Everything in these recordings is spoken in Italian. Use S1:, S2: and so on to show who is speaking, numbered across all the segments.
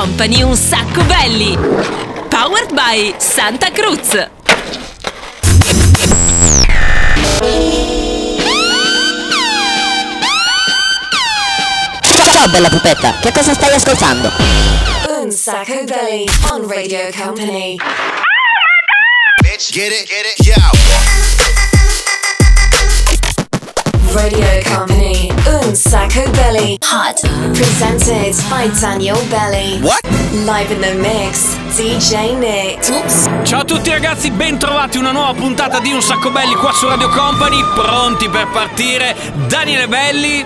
S1: Company un sacco belli. Powered by Santa Cruz.
S2: Ciao bella pupetta, che cosa stai ascoltando?
S3: Un sacco belly on Radio Company.
S4: Bitch, get it, get it, yo.
S3: Radio Company, Un Sacco Belly. Hot. Presented by Daniel Belly.
S4: What?
S3: Live in the mix, DJ Nick.
S5: Ciao a tutti ragazzi, bentrovati una nuova puntata di Un Sacco Belli qua su Radio Company, pronti per partire. Daniele Belli,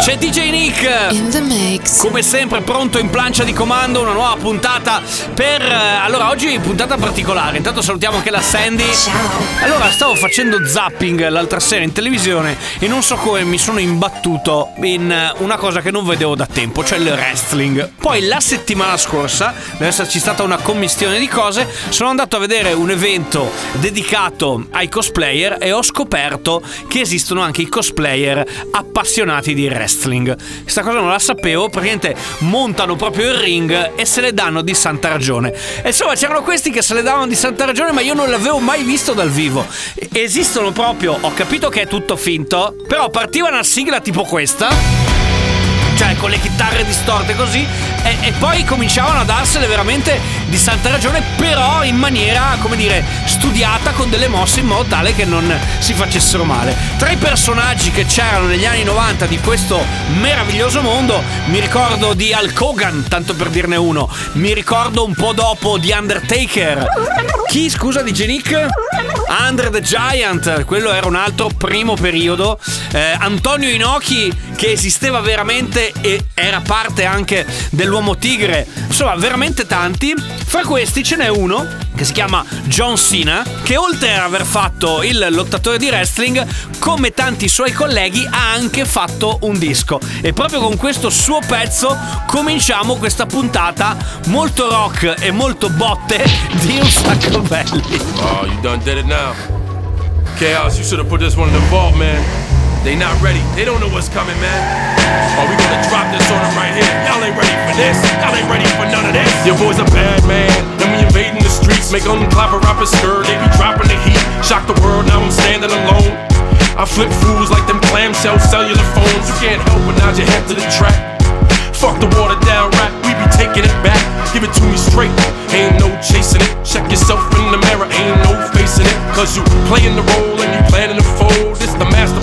S5: c'è DJ Nick.
S6: In the mix.
S5: Come sempre pronto in plancia di comando, una nuova puntata per... eh, Allora, oggi puntata particolare, intanto salutiamo anche la Sandy.
S3: Ciao.
S5: Allora, stavo facendo zapping l'altra sera in televisione e non so come mi sono imbattuto in eh, una cosa che non vedevo da tempo, cioè il wrestling. Poi la settimana scorsa, deve esserci stata una commistione di cose, sono andato a vedere un evento dedicato ai cosplayer e ho scoperto che esistono anche i cosplayer appassionati di wrestling. Questa cosa non la sapevo, praticamente montano proprio il ring e se le danno di santa ragione. E insomma, c'erano questi che se le davano di santa ragione, ma io non l'avevo mai visto dal vivo. Esistono proprio, ho capito che è tutto finto, però partiva una sigla tipo questa cioè con le chitarre distorte così e, e poi cominciavano a darsene veramente di santa ragione però in maniera come dire studiata con delle mosse in modo tale che non si facessero male tra i personaggi che c'erano negli anni 90 di questo meraviglioso mondo mi ricordo di Hulk Hogan tanto per dirne uno mi ricordo un po' dopo di Undertaker chi scusa di Genic? Andre the Giant, quello era un altro primo periodo. Eh, Antonio Inoki, che esisteva veramente e era parte anche dell'uomo tigre. Insomma, veramente tanti. Fra questi ce n'è uno che si chiama John Cena, che oltre ad aver fatto il lottatore di wrestling, come tanti suoi colleghi, ha anche fatto un disco. E proprio con questo suo pezzo cominciamo questa puntata molto rock e molto botte di un sacco belli.
S7: Oh, you done did it now. Chaos, you should have put this one in the vault, man. They not ready. They don't know what's coming, man. Are we gonna drop this on them right here. Y'all ain't ready for this. Y'all ain't ready for none of this. Your boy's a bad man. And we invading the streets. Make them clap a rapper skirt. They be dropping the heat. Shock the world, now I'm standing alone. I flip fools like them clamshell cellular phones. You can't help but nod your head to the track. Fuck the watered down rap, we be taking it back. Give it to me straight, ain't no chasing it. Check yourself in the mirror, ain't no facing it. Cause you playing the role and you planning to fold. Master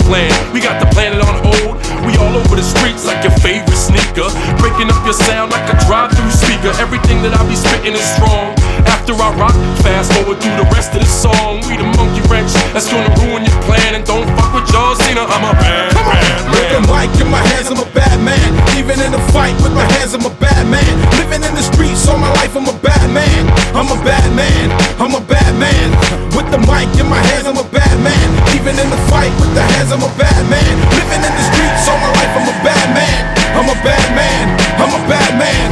S7: plan, we got the planet on hold. We all over the streets like your favorite sneaker. Breaking up your sound like a drive through speaker. Everything that I be spitting is strong. After I rock, fast forward through the rest of the song. We the monkey wrench that's gonna ruin your plan. And don't fuck with John Cena, I'm a bad, bad
S8: With the mic in my hands, I'm a bad man. Even in a fight with my hands, I'm a bad man. Living in the streets all my life, I'm a bad man. I'm a bad man. I'm a bad man. With the mic in my hands, I'm a bad man. Even in the fight I'm a bad man. Living in the streets all my life, I'm a bad man. I'm a bad man. I'm a bad man.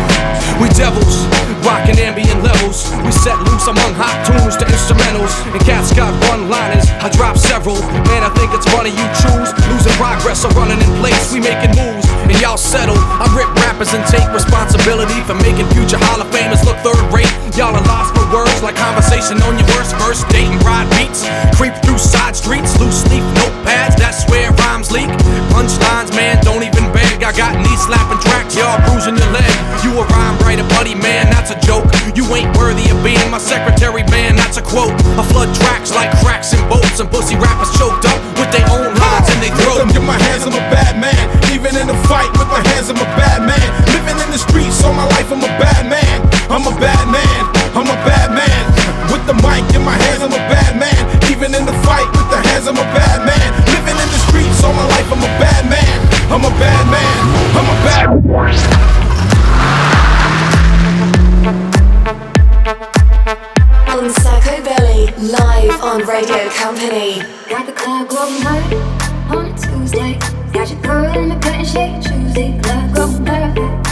S9: We devils, rocking ambient levels. We set loose among hot tunes to instrumentals. And cats got one liners, I drop several. Man, I think it's funny you choose. Losing progress or running in place. We making moves, and y'all settle. I rip rappers and take responsibility for making future Hall of Famers look third rate. Y'all are lost for words like conversation on your worst verse. Dating ride beats, creep through side streets, loose leaf notepads. Where rhymes leak. Punchlines, man, don't even beg. I got knee slapping tracks, y'all bruising your leg. You a rhyme writer, buddy, man, that's a joke. You ain't worthy of being my secretary, man, that's a quote. I flood tracks like cracks and boats, and pussy rappers choked up with their own lines in their throat.
S8: in my hands, I'm a bad man. Even in a fight with my hands, I'm a bad man. Living in the streets all my life, I'm a bad man. I'm a bad man. Hands, I'm a bad man. Living in the streets all my life, I'm a bad man. I'm a bad man. I'm a bad
S3: Un Sacco Belly. Live on Radio Company.
S10: Got the club going hard on a Tuesday. Got your girl in the curtain shake Tuesday. Club going hard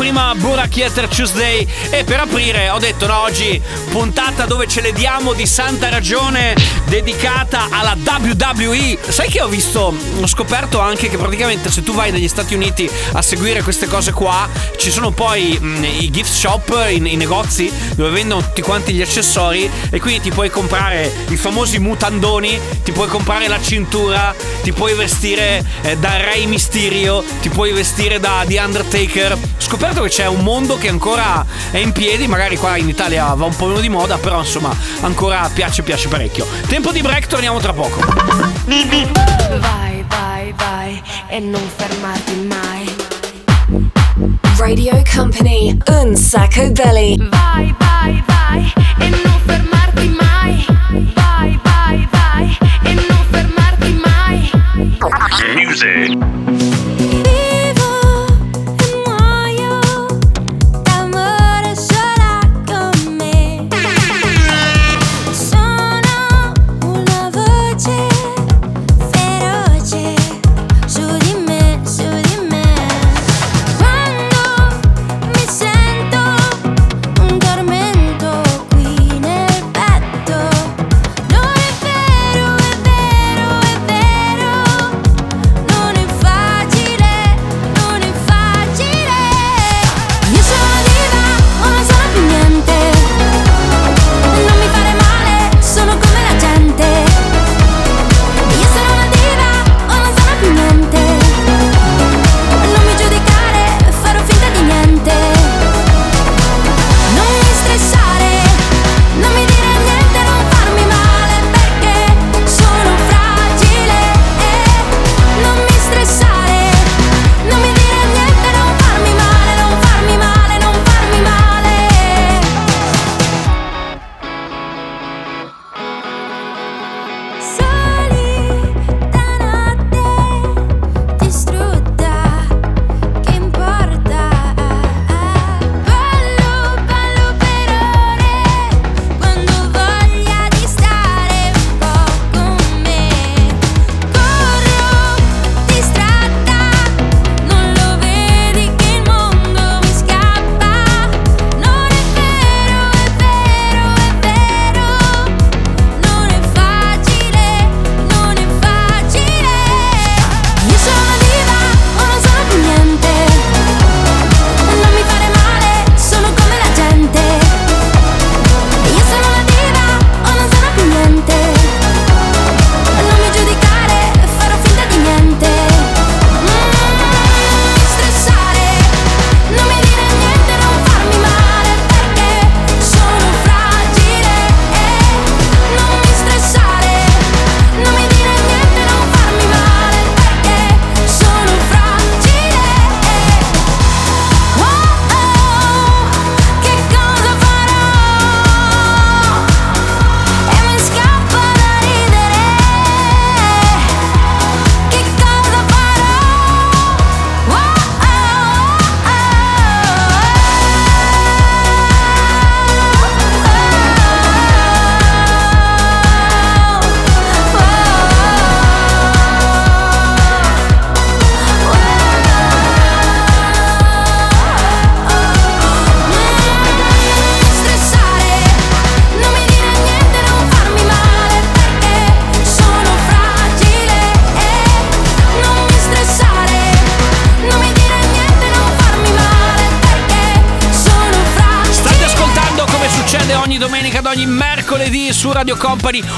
S5: prima Buona Yeter Tuesday e per aprire ho detto no oggi puntata dove ce le diamo di santa ragione dedicata alla WWE. Sai che ho visto, ho scoperto anche che praticamente se tu vai negli Stati Uniti a seguire queste cose qua ci sono poi mh, i gift shop, i, i negozi dove vendono tutti quanti gli accessori e quindi ti puoi comprare i famosi mutandoni, ti puoi comprare la cintura, ti puoi vestire eh, da Rey Mysterio, ti puoi vestire da The Undertaker. Ho scoperto che c'è un mondo che ancora è in piedi, magari qua in Italia va un po' meno di moda, però insomma ancora piace, piace parecchio. Tempo di break, torniamo tra poco.
S11: Vai, vai, vai e non fermarti mai.
S3: Radio Company, Un Sacco Belly.
S11: Vai, vai, vai e non fermarti mai. Vai, vai, vai e non fermarti mai. Vivo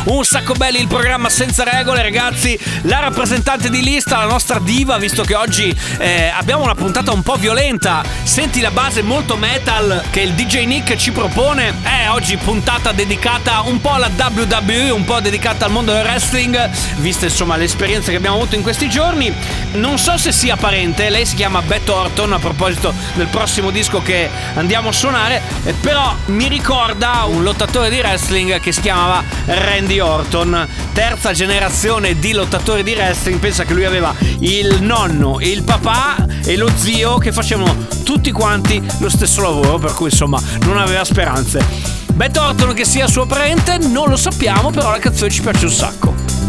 S11: Un
S5: sacco belli il programma senza regole, ragazzi. La rappresentante di lista, la nostra diva, visto che oggi eh, abbiamo una puntata un po' violenta. Senti la base molto metal che il DJ Nick ci propone. Eh, oggi puntata dedicata un po' alla WWE, un po' dedicata al mondo del wrestling, viste insomma le esperienze che abbiamo avuto in questi giorni. Non so se sia parente, lei si chiama Beth Orton a proposito del prossimo disco che andiamo a suonare, eh, però mi ricorda un lottatore di wrestling che si chiamava Randy Orton, terza generazione di lottatori di wrestling, pensa che lui aveva il nonno, il papà e lo zio che facevano tutti quanti lo stesso lavoro, per cui insomma non aveva speranze. Beth Orton che sia suo parente non lo sappiamo, però la canzone ci piace un sacco.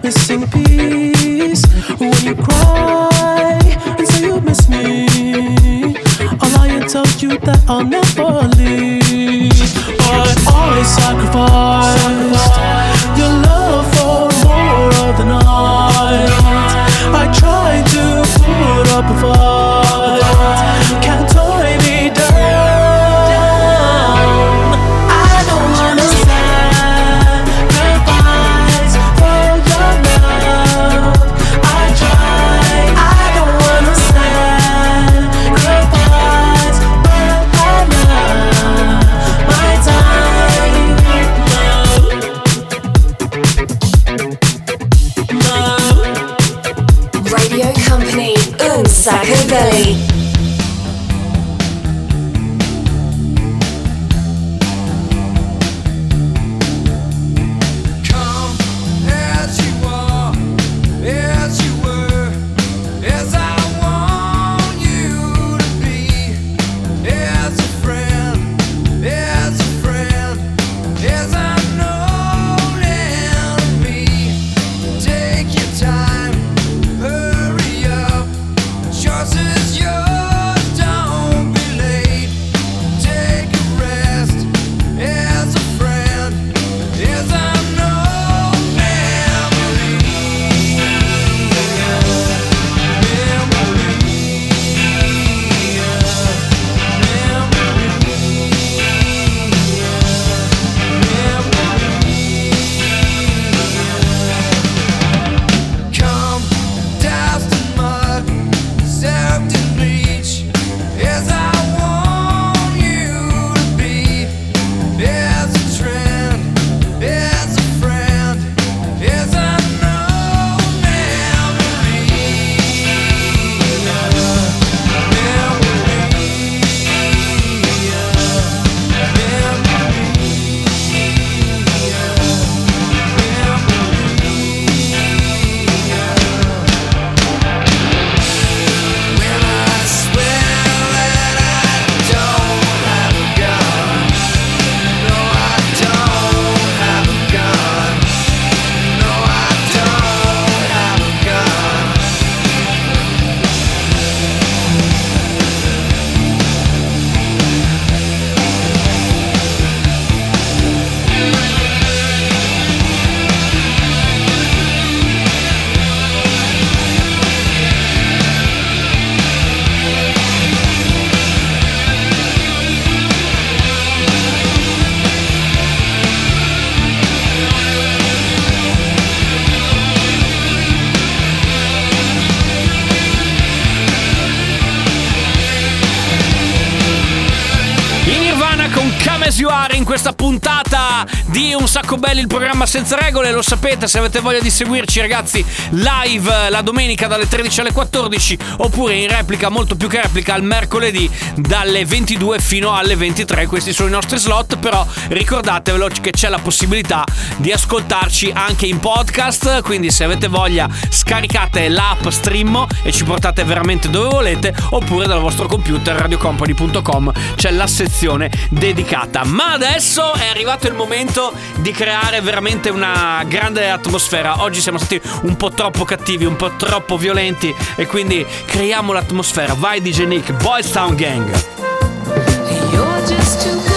S12: can't when you cry and say you miss me. All I told you that I never leave, but sacrificed your love for more than I. I
S5: tried to put up a fight. Hey. about in questa puntata di Un sacco belli, il programma senza regole. Lo sapete, se avete voglia di seguirci, ragazzi, live la domenica dalle 13 alle 14 oppure in replica, molto più che replica, al mercoledì dalle 22 fino alle 23. Questi sono i nostri slot, però ricordatevelo che c'è la possibilità di ascoltarci anche in podcast. Quindi, se avete voglia, scaricate l'app Streammo e ci portate veramente dove volete, oppure dal vostro computer radiocompany.com c'è la sezione dedicata. Ma adesso è arrivato il momento di creare veramente una grande atmosfera. Oggi siamo stati un po' troppo cattivi, un po' troppo violenti e quindi creiamo l'atmosfera. Vai DJ Nick, Boys Town Gang.
S13: You're just too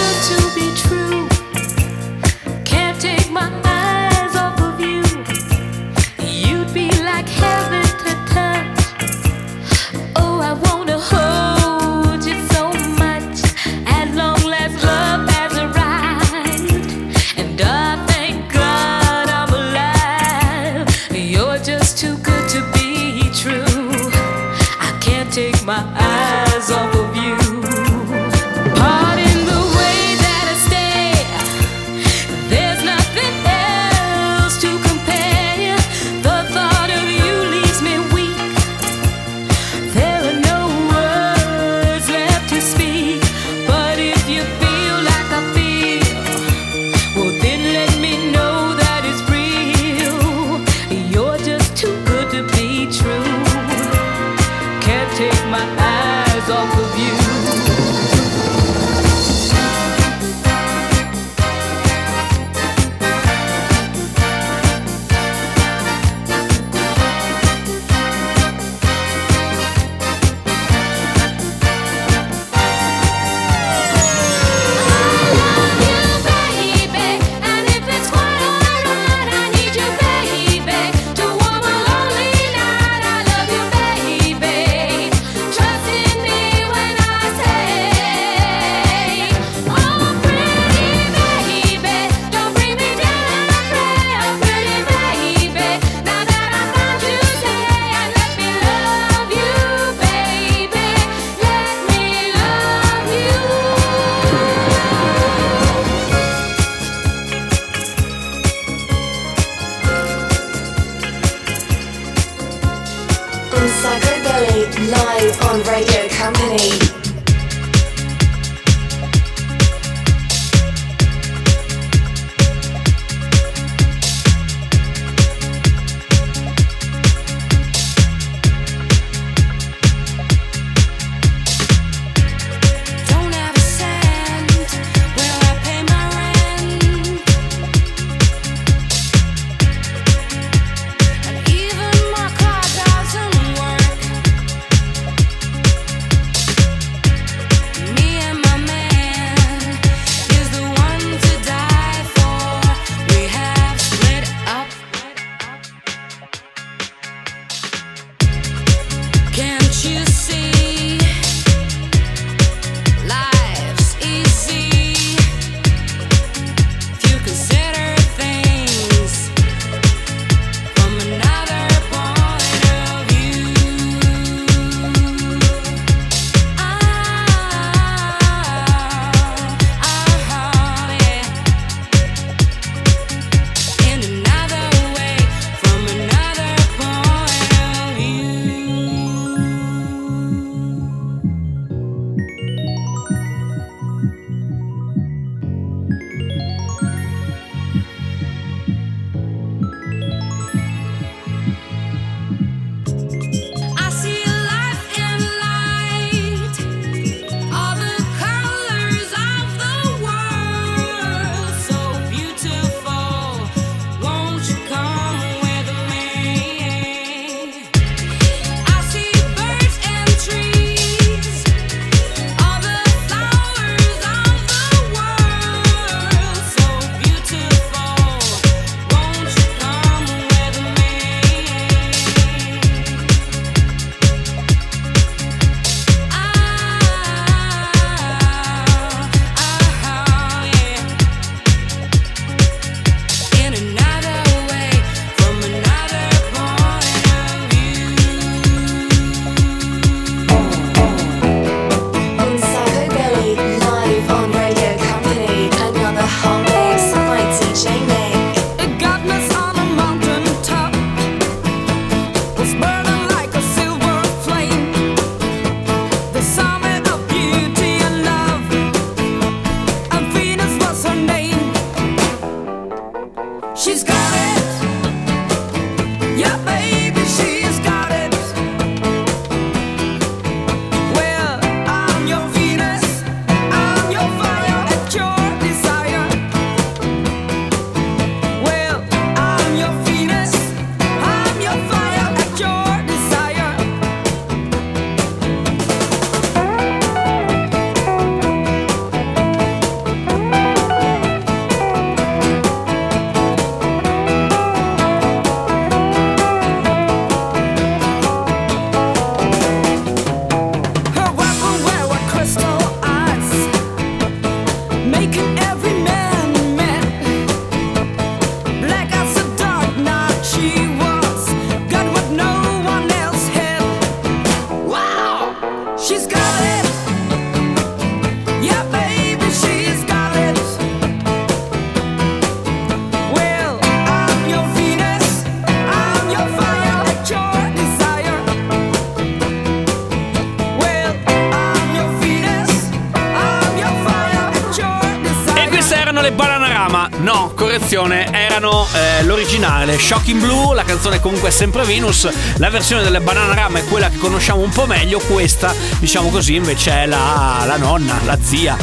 S5: Shocking Blue, la canzone comunque è sempre Venus. La versione delle Bananarama è quella che conosciamo un po' meglio. Questa, diciamo così, invece è la, la nonna, la zia,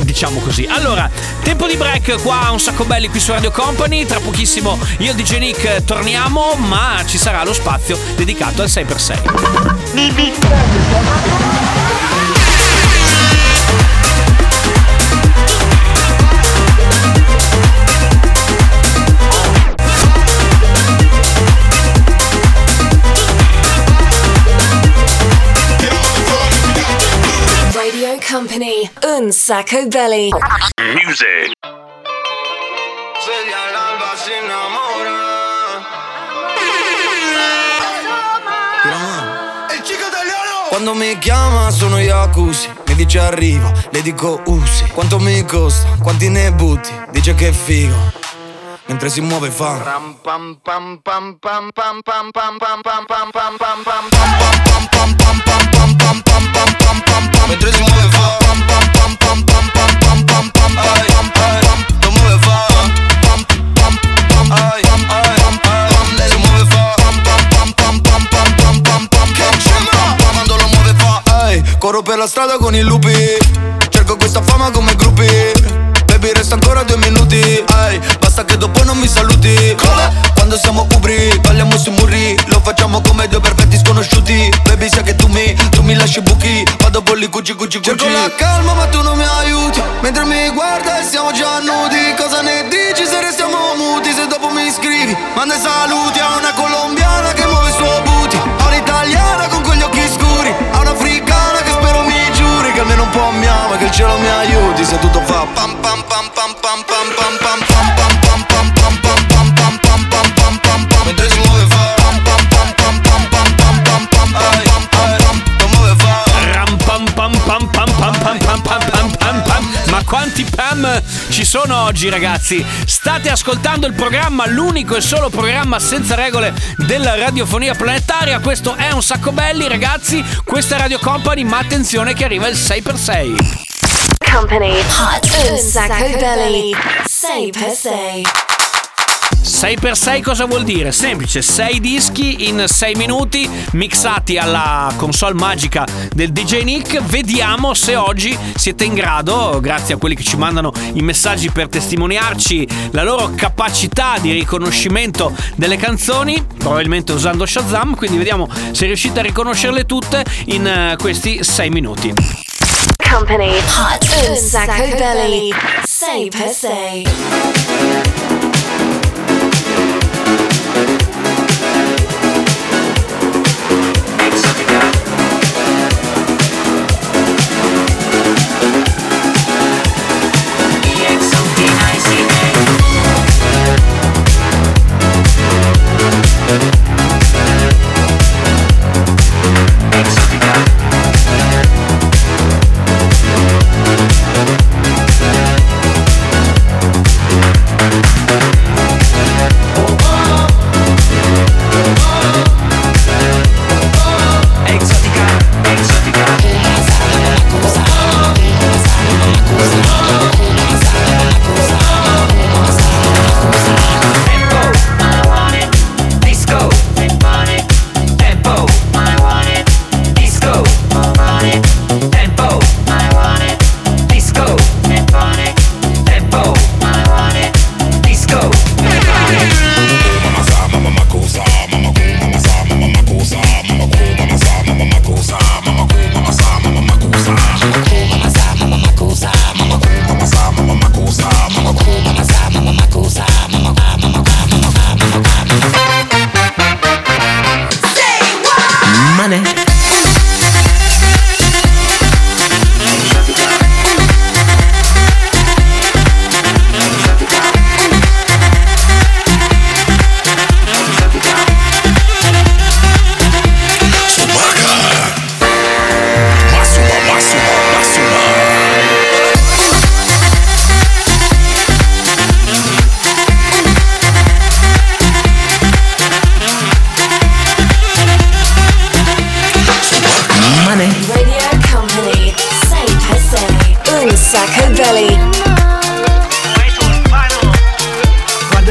S5: diciamo così. Allora, tempo di break qua, un sacco belli qui su Radio Company. Tra pochissimo io DJ Nick torniamo, ma ci sarà lo spazio dedicato al 6x6.
S3: Company, un sacco belly.
S4: Music.
S14: Quando mi chiama sono Yakusi Mi dice arrivo, le dico usi Quanto mi costa, quanti ne butti? Dice che è figo mentre si muove fa mentre si muove fa lo muove fa lei lo muove fa quando lo muove fa corro per la strada con i lupi cerco questa fama come gruppi baby resta ancora due minuti Basta che dopo non mi saluti. Come? Quando siamo ubri, balliamo su muri Lo facciamo come due perfetti sconosciuti. Baby sai che tu mi, tu mi lasci buchi Vado a bolli, cucci cucci cucci. Cerco la calma ma tu non mi aiuti. Mentre mi guarda e siamo già nudi. Cosa ne dici se restiamo muti? Se dopo mi scrivi Manda i saluti a una colombiana che muove il suo booty A un'italiana con quegli occhi scuri. A un'africana che spero mi giuri Che almeno un po' mi ama Che il cielo mi aiuti. Se tutto fa pam pam pam pam pam pam.
S5: Sono oggi ragazzi? State ascoltando il programma, l'unico e solo programma senza regole della radiofonia planetaria. Questo è un sacco belli ragazzi. Questa è Radio Company ma attenzione che arriva il 6x6
S3: Company, un sacco per say.
S5: 6x6 cosa vuol dire? Semplice, 6 dischi in 6 minuti mixati alla console magica del DJ Nick. Vediamo se oggi siete in grado, grazie a quelli che ci mandano i messaggi per testimoniarci la loro capacità di riconoscimento delle canzoni, probabilmente usando Shazam, quindi vediamo se riuscite a riconoscerle tutte in eh, questi 6 minuti.
S3: Company Hot un sacco belly
S15: 6x6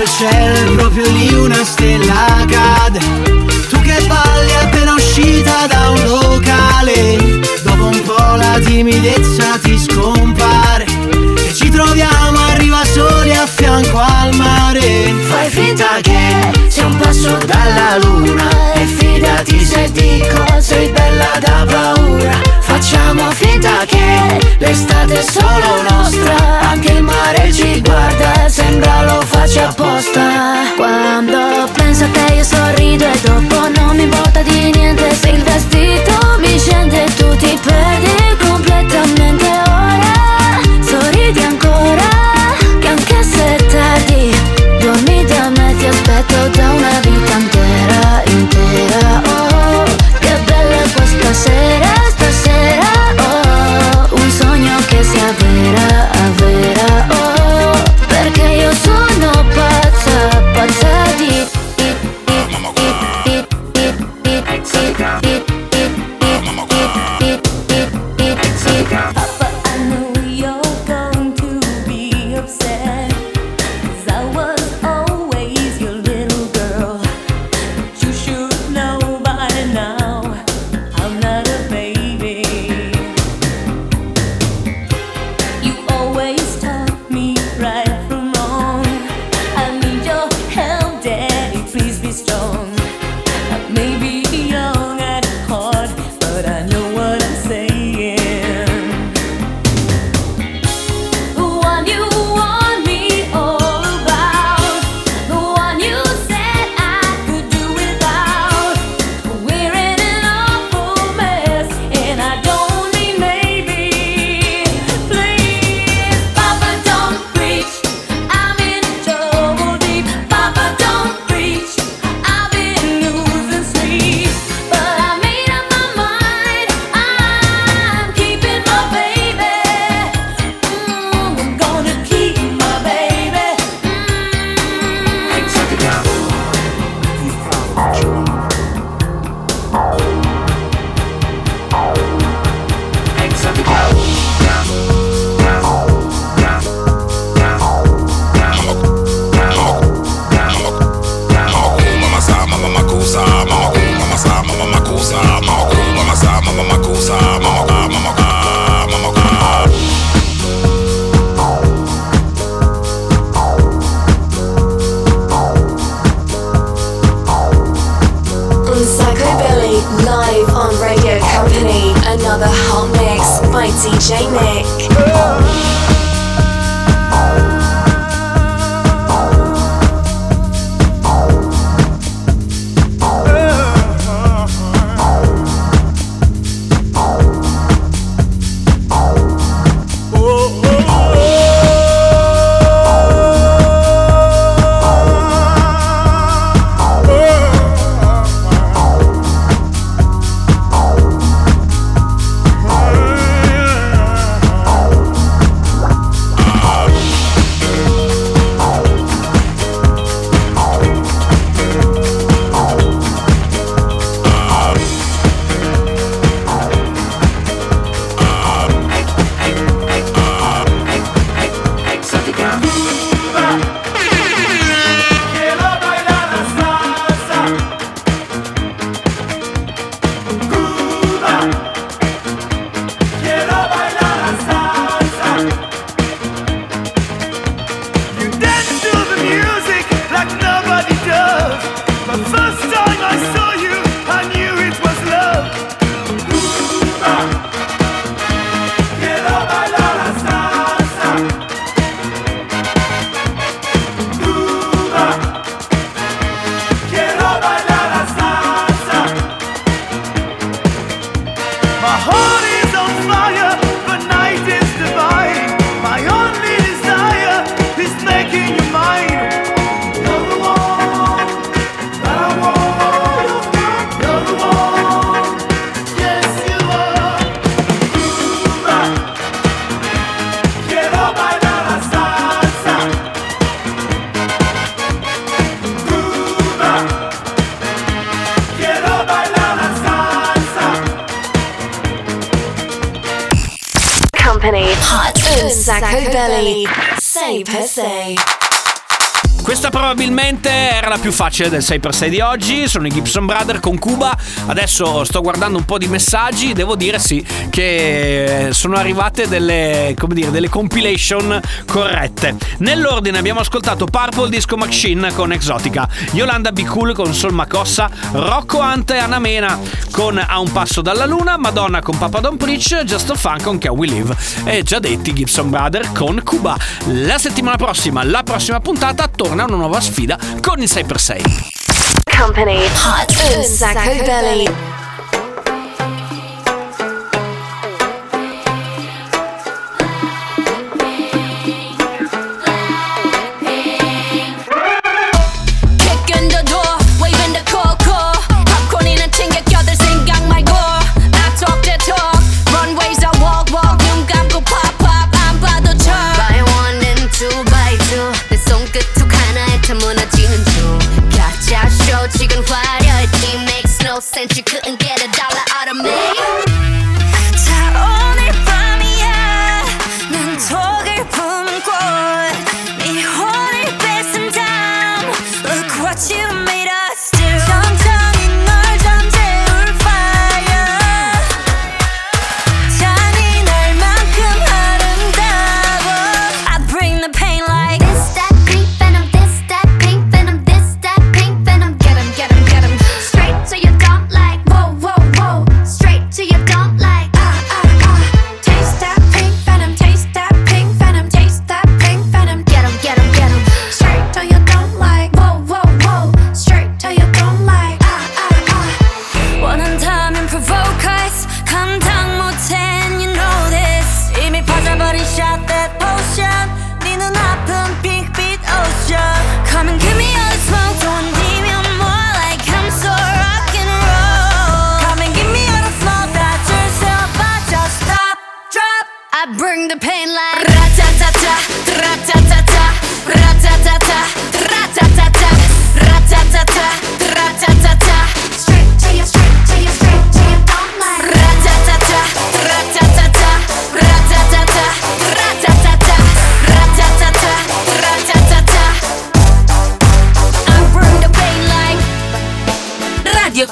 S15: dal cielo proprio lì una stella cade. Tu che balli appena uscita da un locale Dopo un po' la timidezza ti scompare. E ci troviamo arriva soli a fianco al mare. Fai finta che sei un passo dalla luna. E fidati se dico sei bella da paura. Facciamo finta che l'estate è solo nostra. Anche il mare ci guarda sembra lo faccia apposta.
S11: Quando penso a te io sorrido e dopo non mi importa di niente se il vestito sacco belly. Say per se.
S5: Questa probabilmente era la più facile del 6x6 di oggi. Sono i Gibson Brother con Cuba. Adesso sto guardando un po' di messaggi. Devo dire sì che sono arrivate delle, come dire, delle compilation corrette. Nell'ordine abbiamo ascoltato Purple Disco Machine con Exotica, Yolanda Be Cool con Sol Macossa, Rocco Ante e Anna Mena con A un passo dalla luna, Madonna con Papa Don't Preach, Just a Fun con Can We Live e già detti Gibson Brother con Cuba. La settimana prossima, la prossima puntata, torna una nuova sfida con il 6x6.
S11: Company. Hot un sacco belly.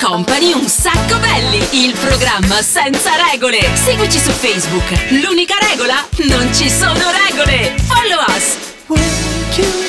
S4: Company Un Sacco Belli, il programma senza regole. Seguici su Facebook. L'unica regola? Non ci sono regole. Follow us.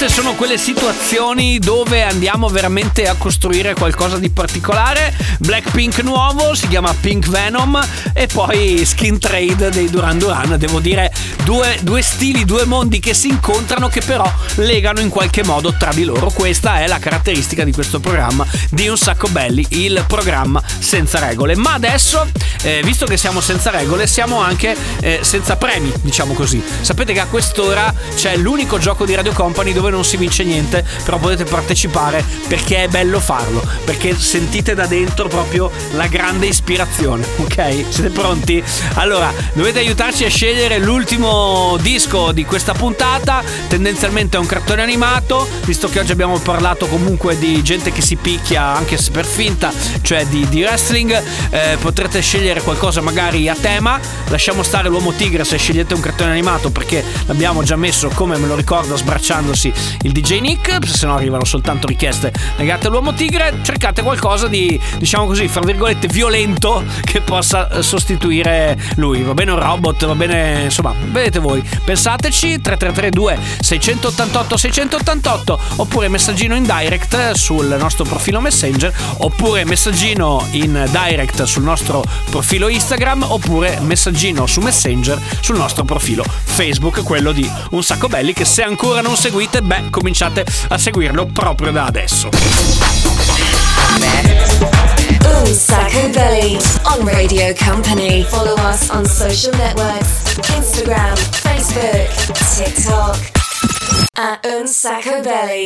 S5: Queste sono quelle situazioni dove andiamo veramente a costruire qualcosa di particolare. Blackpink nuovo, si chiama Pink Venom e poi Skin Trade dei Duran Duran. Devo dire, due, due stili, due mondi che si incontrano che però legano in qualche modo tra di loro. Questa è la caratteristica di questo programma di Un Sacco Belli, il programma senza regole. Ma adesso, eh, visto che siamo senza regole, siamo anche eh, senza premi, diciamo così. Sapete che a quest'ora c'è l'unico gioco di Radio Company dove dove non si vince niente, però potete partecipare perché è bello farlo, perché sentite da dentro proprio la grande ispirazione, ok? Siete pronti? Allora, dovete aiutarci a scegliere l'ultimo disco di questa puntata, tendenzialmente è un cartone animato, visto che oggi abbiamo parlato comunque di gente che si picchia anche se per finta, cioè di, di wrestling, eh, potrete scegliere qualcosa magari a tema, lasciamo stare l'uomo tigre se scegliete un cartone animato perché l'abbiamo già messo come me lo ricordo sbracciandosi il DJ Nick, se no arrivano soltanto richieste legate all'uomo tigre, cercate qualcosa di diciamo così, fra virgolette violento che possa eh, sostituire lui, va bene un robot, va bene, insomma, vedete voi, pensateci 3332 688 688 oppure messaggino in direct sul nostro profilo Messenger oppure messaggino in direct sul nostro profilo Instagram oppure messaggino su Messenger sul nostro profilo Facebook, quello di Un Sacco Belli che se ancora non seguite, beh, cominciate a seguirlo proprio da adesso.
S3: Un Sacco Belly on Radio Company. Follow us on social networks Instagram, Facebook, TikTok. At Un Sacco Belly.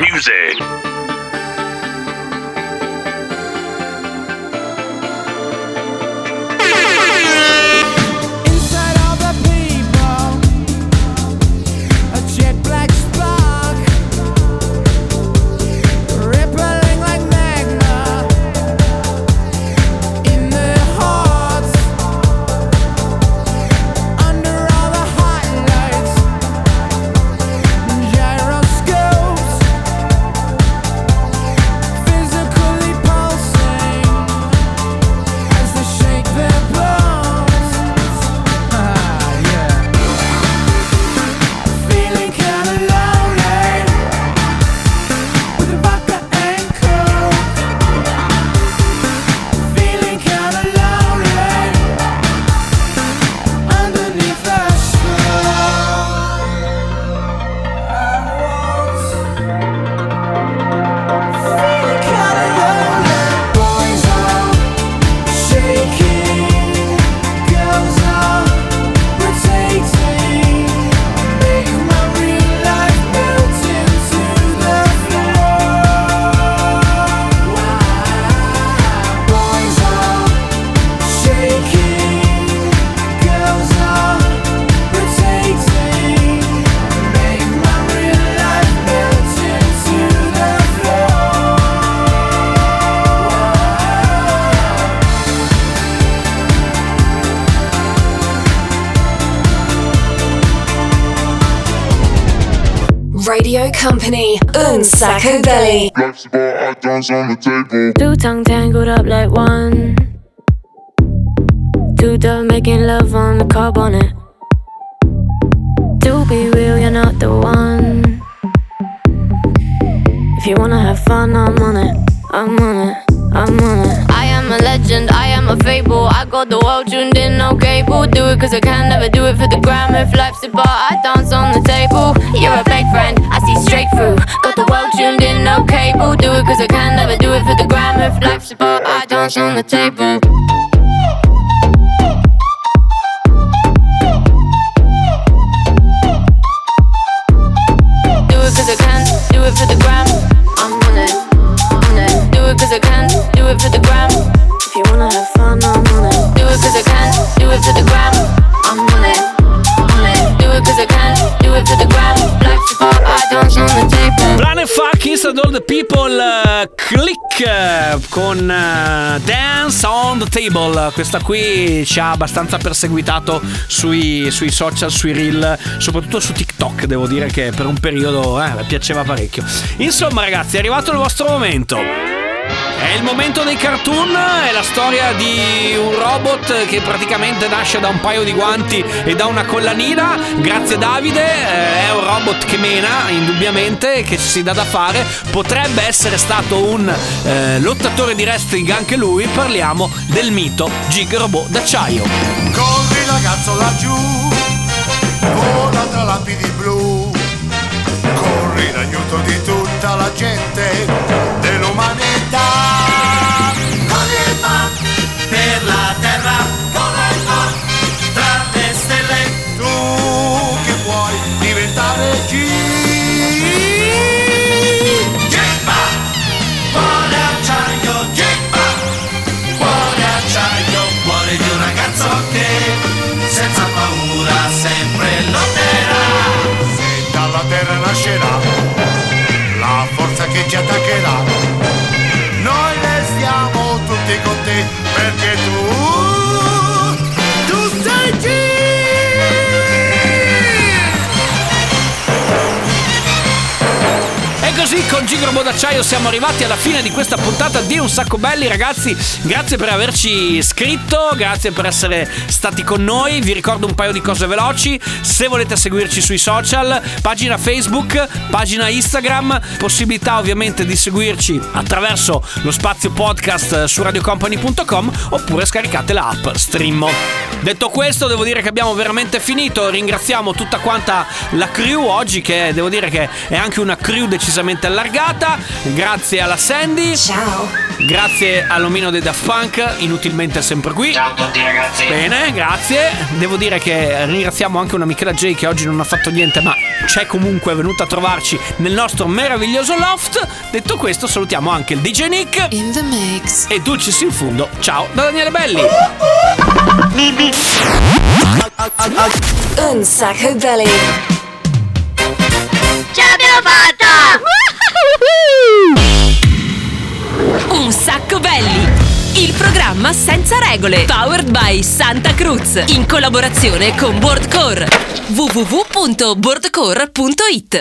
S4: Music.
S3: Company. Un Sacco Belly.
S10: Two tongue tangled up like one. Two dove making love on the car bonnet. To be real, you're not the one. If you wanna have fun, I'm on it. I'm on it. I'm on it. Am a legend, I am a fable. I got the world tuned in, no cable. Do it cause I can, never do it for the gram. If life's a bar, I dance on the table. You're a fake friend, I see straight through. Got the world tuned in, no cable. Do it cause I can, never do it for the gram. If life's a bar, I dance on the table. Do it cause I can, do it for the gram. I'm. Do it cause I can, do it for the. Wanna have fun, I'm on it. Do it cause I can, do it for the gram. I'm on it, on it. Do it cause I can, do it for the gram. A bar, I dance on the table.
S5: Planet Fuck Inside All the People eh, Click eh, con eh, Dance on the Table. Questa qui ci ha abbastanza perseguitato sui, sui social, sui reel, soprattutto su TikTok. Devo dire che per un periodo eh, piaceva parecchio. Insomma, ragazzi, è arrivato il vostro momento. È il momento dei cartoon, è la storia di un robot che praticamente nasce da un paio di guanti e da una collanina. Grazie Davide, eh, è un robot che mena, indubbiamente, che si dà da fare. Potrebbe essere stato un eh, lottatore di wrestling anche lui. Parliamo del mito Gig Robot d'acciaio.
S4: Corri ragazzo laggiù, vola tra lapidi blu, corri in aiuto di tutta la gente dell'umanità. Che ci attaccherà. Noi restiamo tutti con te perché tu,
S5: Con Gigrobo d'acciaio siamo arrivati alla fine di questa puntata di Un Sacco Belli ragazzi. Grazie per averci scritto grazie per essere stati con noi. Vi ricordo un paio di cose veloci. Se volete seguirci sui social pagina Facebook pagina Instagram possibilità ovviamente di seguirci attraverso lo spazio podcast su radiocompany.com oppure scaricate la app Streammo. Detto questo devo dire che abbiamo veramente finito. Ringraziamo tutta quanta la crew oggi che devo dire che è anche una crew decisamente allargata. Grazie alla Sandy.
S3: Ciao.
S5: Grazie all'omino dei Daft Punk, inutilmente sempre qui. Ciao a tutti ragazzi. Bene, grazie. Devo dire che ringraziamo anche una Michela J che oggi non ha fatto niente, ma c'è comunque venuta a trovarci nel nostro meraviglioso loft. Detto questo, salutiamo anche il DJ Nick.
S1: In the mix.
S5: E Dulcis in fundo. Ciao da Daniele Belli.
S3: Un sacco belly.
S1: Ce l'abbiamo fatta! Un sacco belli! Il programma senza regole. Powered by Santa Cruz. In collaborazione con Boardcore. www.boardcore.it